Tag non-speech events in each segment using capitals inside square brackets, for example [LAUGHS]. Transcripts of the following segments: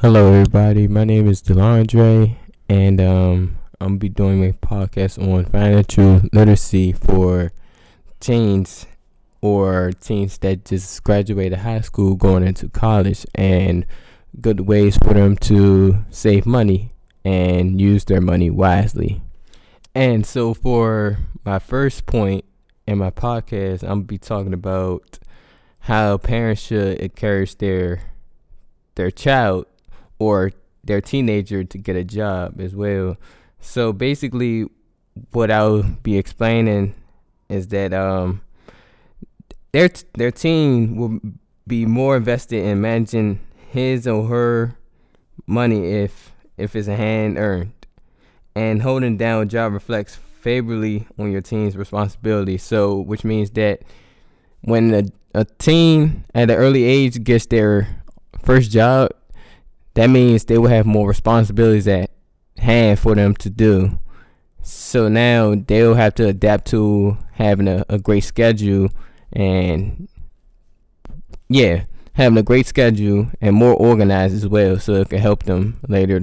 Hello, everybody. My name is Delandre, and um, I'm gonna be doing a podcast on financial literacy for teens or teens that just graduated high school, going into college, and good ways for them to save money and use their money wisely. And so, for my first point in my podcast, I'm gonna be talking about how parents should encourage their their child or their teenager to get a job as well. So basically, what I'll be explaining is that um, their their teen will be more invested in managing his or her money if if it's a hand earned, and holding down a job reflects favorably on your teen's responsibility. So, which means that when a, a teen at an early age gets their first job, that means they will have more responsibilities at hand for them to do. So now they'll have to adapt to having a, a great schedule and yeah, having a great schedule and more organized as well so it can help them later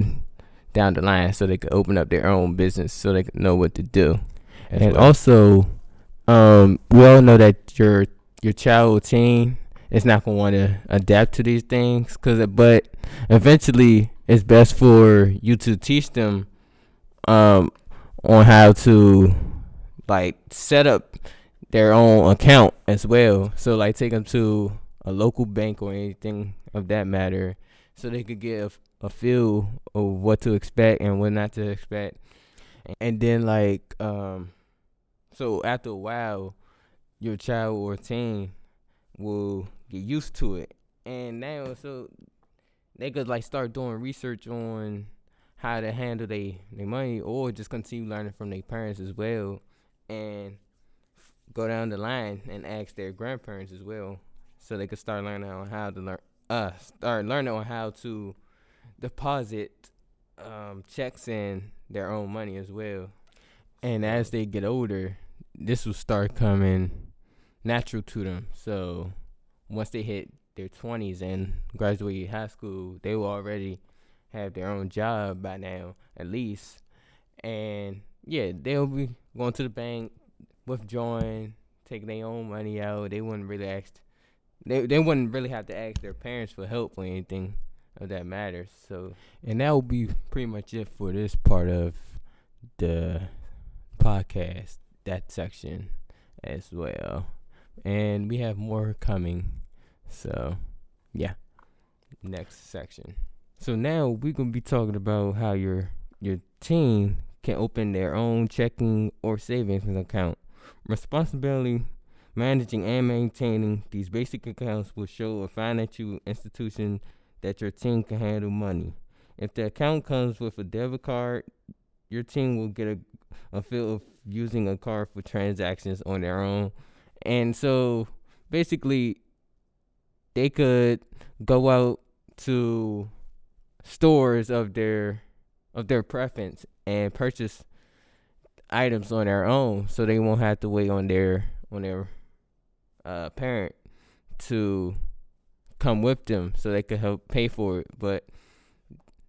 down the line so they can open up their own business so they can know what to do. and well. also um, we all know that your your child teen is not gonna want to adapt to these things cause but eventually it's best for you to teach them um on how to like set up their own account as well so like take them to a local bank or anything of that matter so they could get a, a feel of what to expect and what not to expect and then like um so after a while your child or teen will get used to it. And now, so they could like start doing research on how to handle their their money, or just continue learning from their parents as well, and go down the line and ask their grandparents as well, so they could start learning on how to learn. Uh, start learning on how to deposit um, checks in their own money as well. And as they get older, this will start coming natural to them. So once they hit their 20s and graduate high school, they will already have their own job by now, at least. And yeah, they'll be going to the bank, withdrawing, taking their own money out. They wouldn't really ask. They they wouldn't really have to ask their parents for help or anything of that matters. So, and that will be pretty much it for this part of the podcast. That section as well and we have more coming. So, yeah. Next section. So now we're gonna be talking about how your your team can open their own checking or savings account. Responsibility managing and maintaining these basic accounts will show a financial institution that your team can handle money. If the account comes with a debit card, your team will get a, a feel of using a card for transactions on their own and so basically, they could go out to stores of their of their preference and purchase items on their own, so they won't have to wait on their on their uh, parent to come with them, so they could help pay for it. But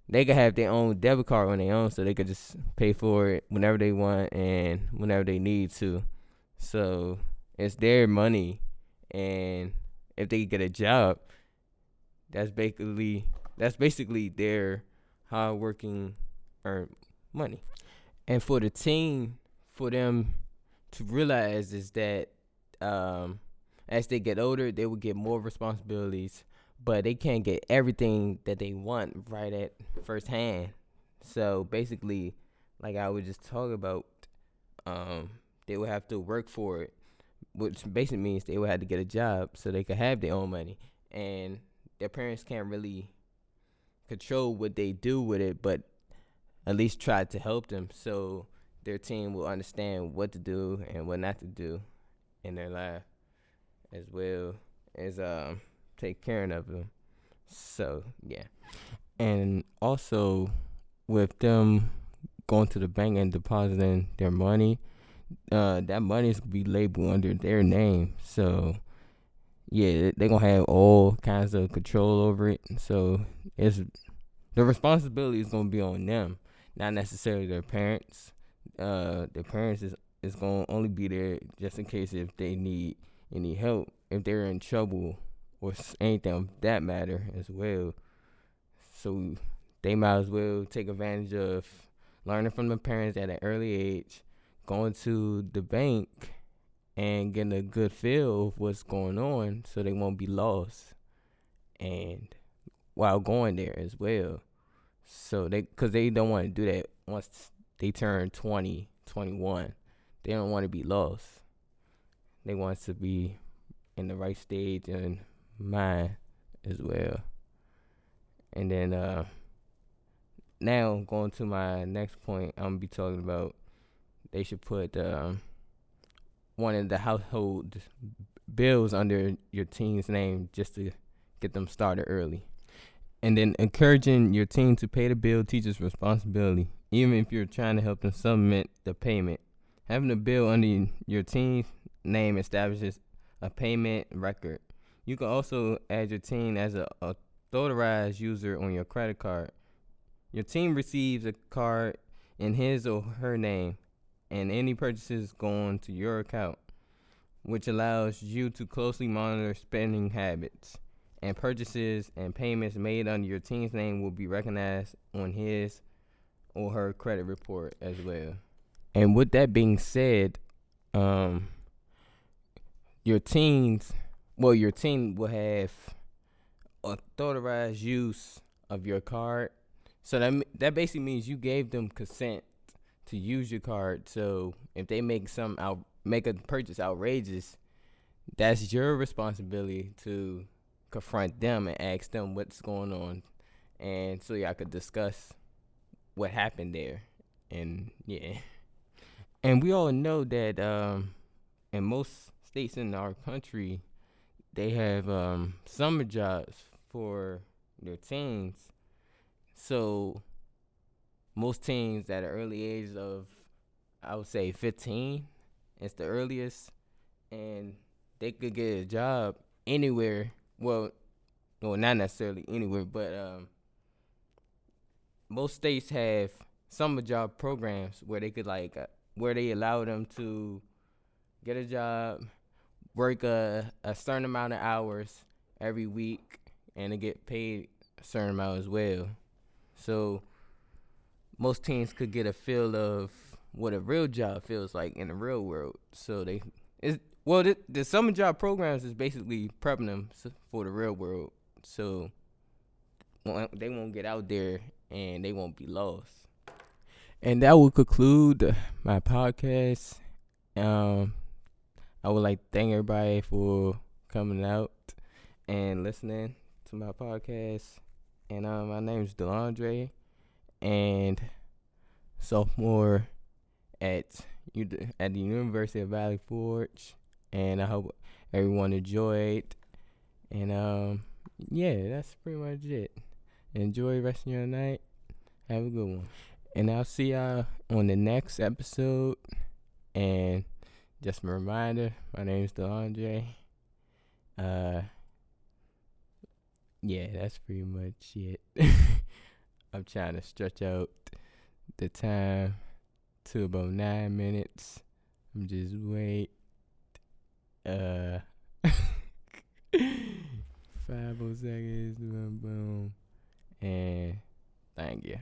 they could have their own debit card on their own, so they could just pay for it whenever they want and whenever they need to. So it's their money, and if they get a job, that's basically that's basically their hard working earn money. And for the team, for them to realize is that um, as they get older, they will get more responsibilities, but they can't get everything that they want right at first hand. So basically, like I was just talking about, um, they will have to work for it which basically means they would have to get a job so they could have their own money, and their parents can't really control what they do with it, but at least try to help them. So their team will understand what to do and what not to do in their life, as well as um take care of them. So yeah, and also with them going to the bank and depositing their money uh, that money is gonna be labeled under their name. So yeah, they're gonna have all kinds of control over it. So it's the responsibility is gonna be on them, not necessarily their parents. Uh, their parents is is gonna only be there just in case if they need any help, if they're in trouble or anything of that matter as well. So they might as well take advantage of learning from the parents at an early age, going to the bank and getting a good feel of what's going on so they won't be lost. And while going there as well. So they, cause they don't want to do that once they turn 20, 21. They don't want to be lost. They want to be in the right stage and mind as well. And then uh now going to my next point, I'm gonna be talking about they should put um one of the household bills under your teen's name just to get them started early. And then encouraging your teen to pay the bill teaches responsibility, even if you're trying to help them submit the payment. Having a bill under your teen's name establishes a payment record. You can also add your teen as a authorized user on your credit card. Your team receives a card in his or her name, and any purchases go on to your account, which allows you to closely monitor spending habits and purchases and payments made under your team's name will be recognized on his or her credit report as well. And with that being said, um, your teens, well, your team will have authorized use of your card. So that that basically means you gave them consent to use your card. So if they make some out make a purchase outrageous, that's your responsibility to confront them and ask them what's going on, and so y'all could discuss what happened there. And yeah, [LAUGHS] and we all know that um, in most states in our country, they have um, summer jobs for their teens. So most teens at an early age of, I would say 15, it's the earliest, and they could get a job anywhere well, well, not necessarily anywhere, but um, most states have summer job programs where they could like uh, where they allow them to get a job, work a a certain amount of hours every week, and to get paid a certain amount as well. So most teens could get a feel of what a real job feels like in the real world. So they it's well, the, the summer job programs is basically prepping them for the real world, so they won't get out there and they won't be lost. And that will conclude my podcast. Um, I would like to thank everybody for coming out and listening to my podcast. And um, my name is Delandre, and sophomore at at the University of Valley Forge and I hope everyone enjoyed. And um, yeah, that's pretty much it. Enjoy the rest of your night. Have a good one. And I'll see y'all on the next episode. And just a reminder, my name is DeAndre. Uh, yeah, that's pretty much it. [LAUGHS] I'm trying to stretch out the time to about nine minutes. I'm just wait uh, [LAUGHS] five more seconds. Boom, boom. And thank you.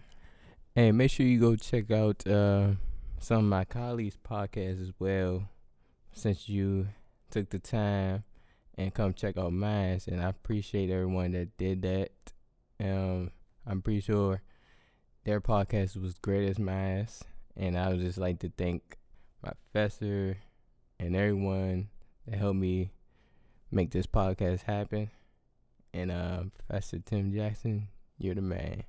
Hey, make sure you go check out uh, some of my colleagues' podcasts as well, since you took the time and come check out mine. And I appreciate everyone that did that. Um, I'm pretty sure their podcast was great as. And I would just like to thank my professor and everyone that helped me make this podcast happen. And uh, Professor Tim Jackson, you're the man.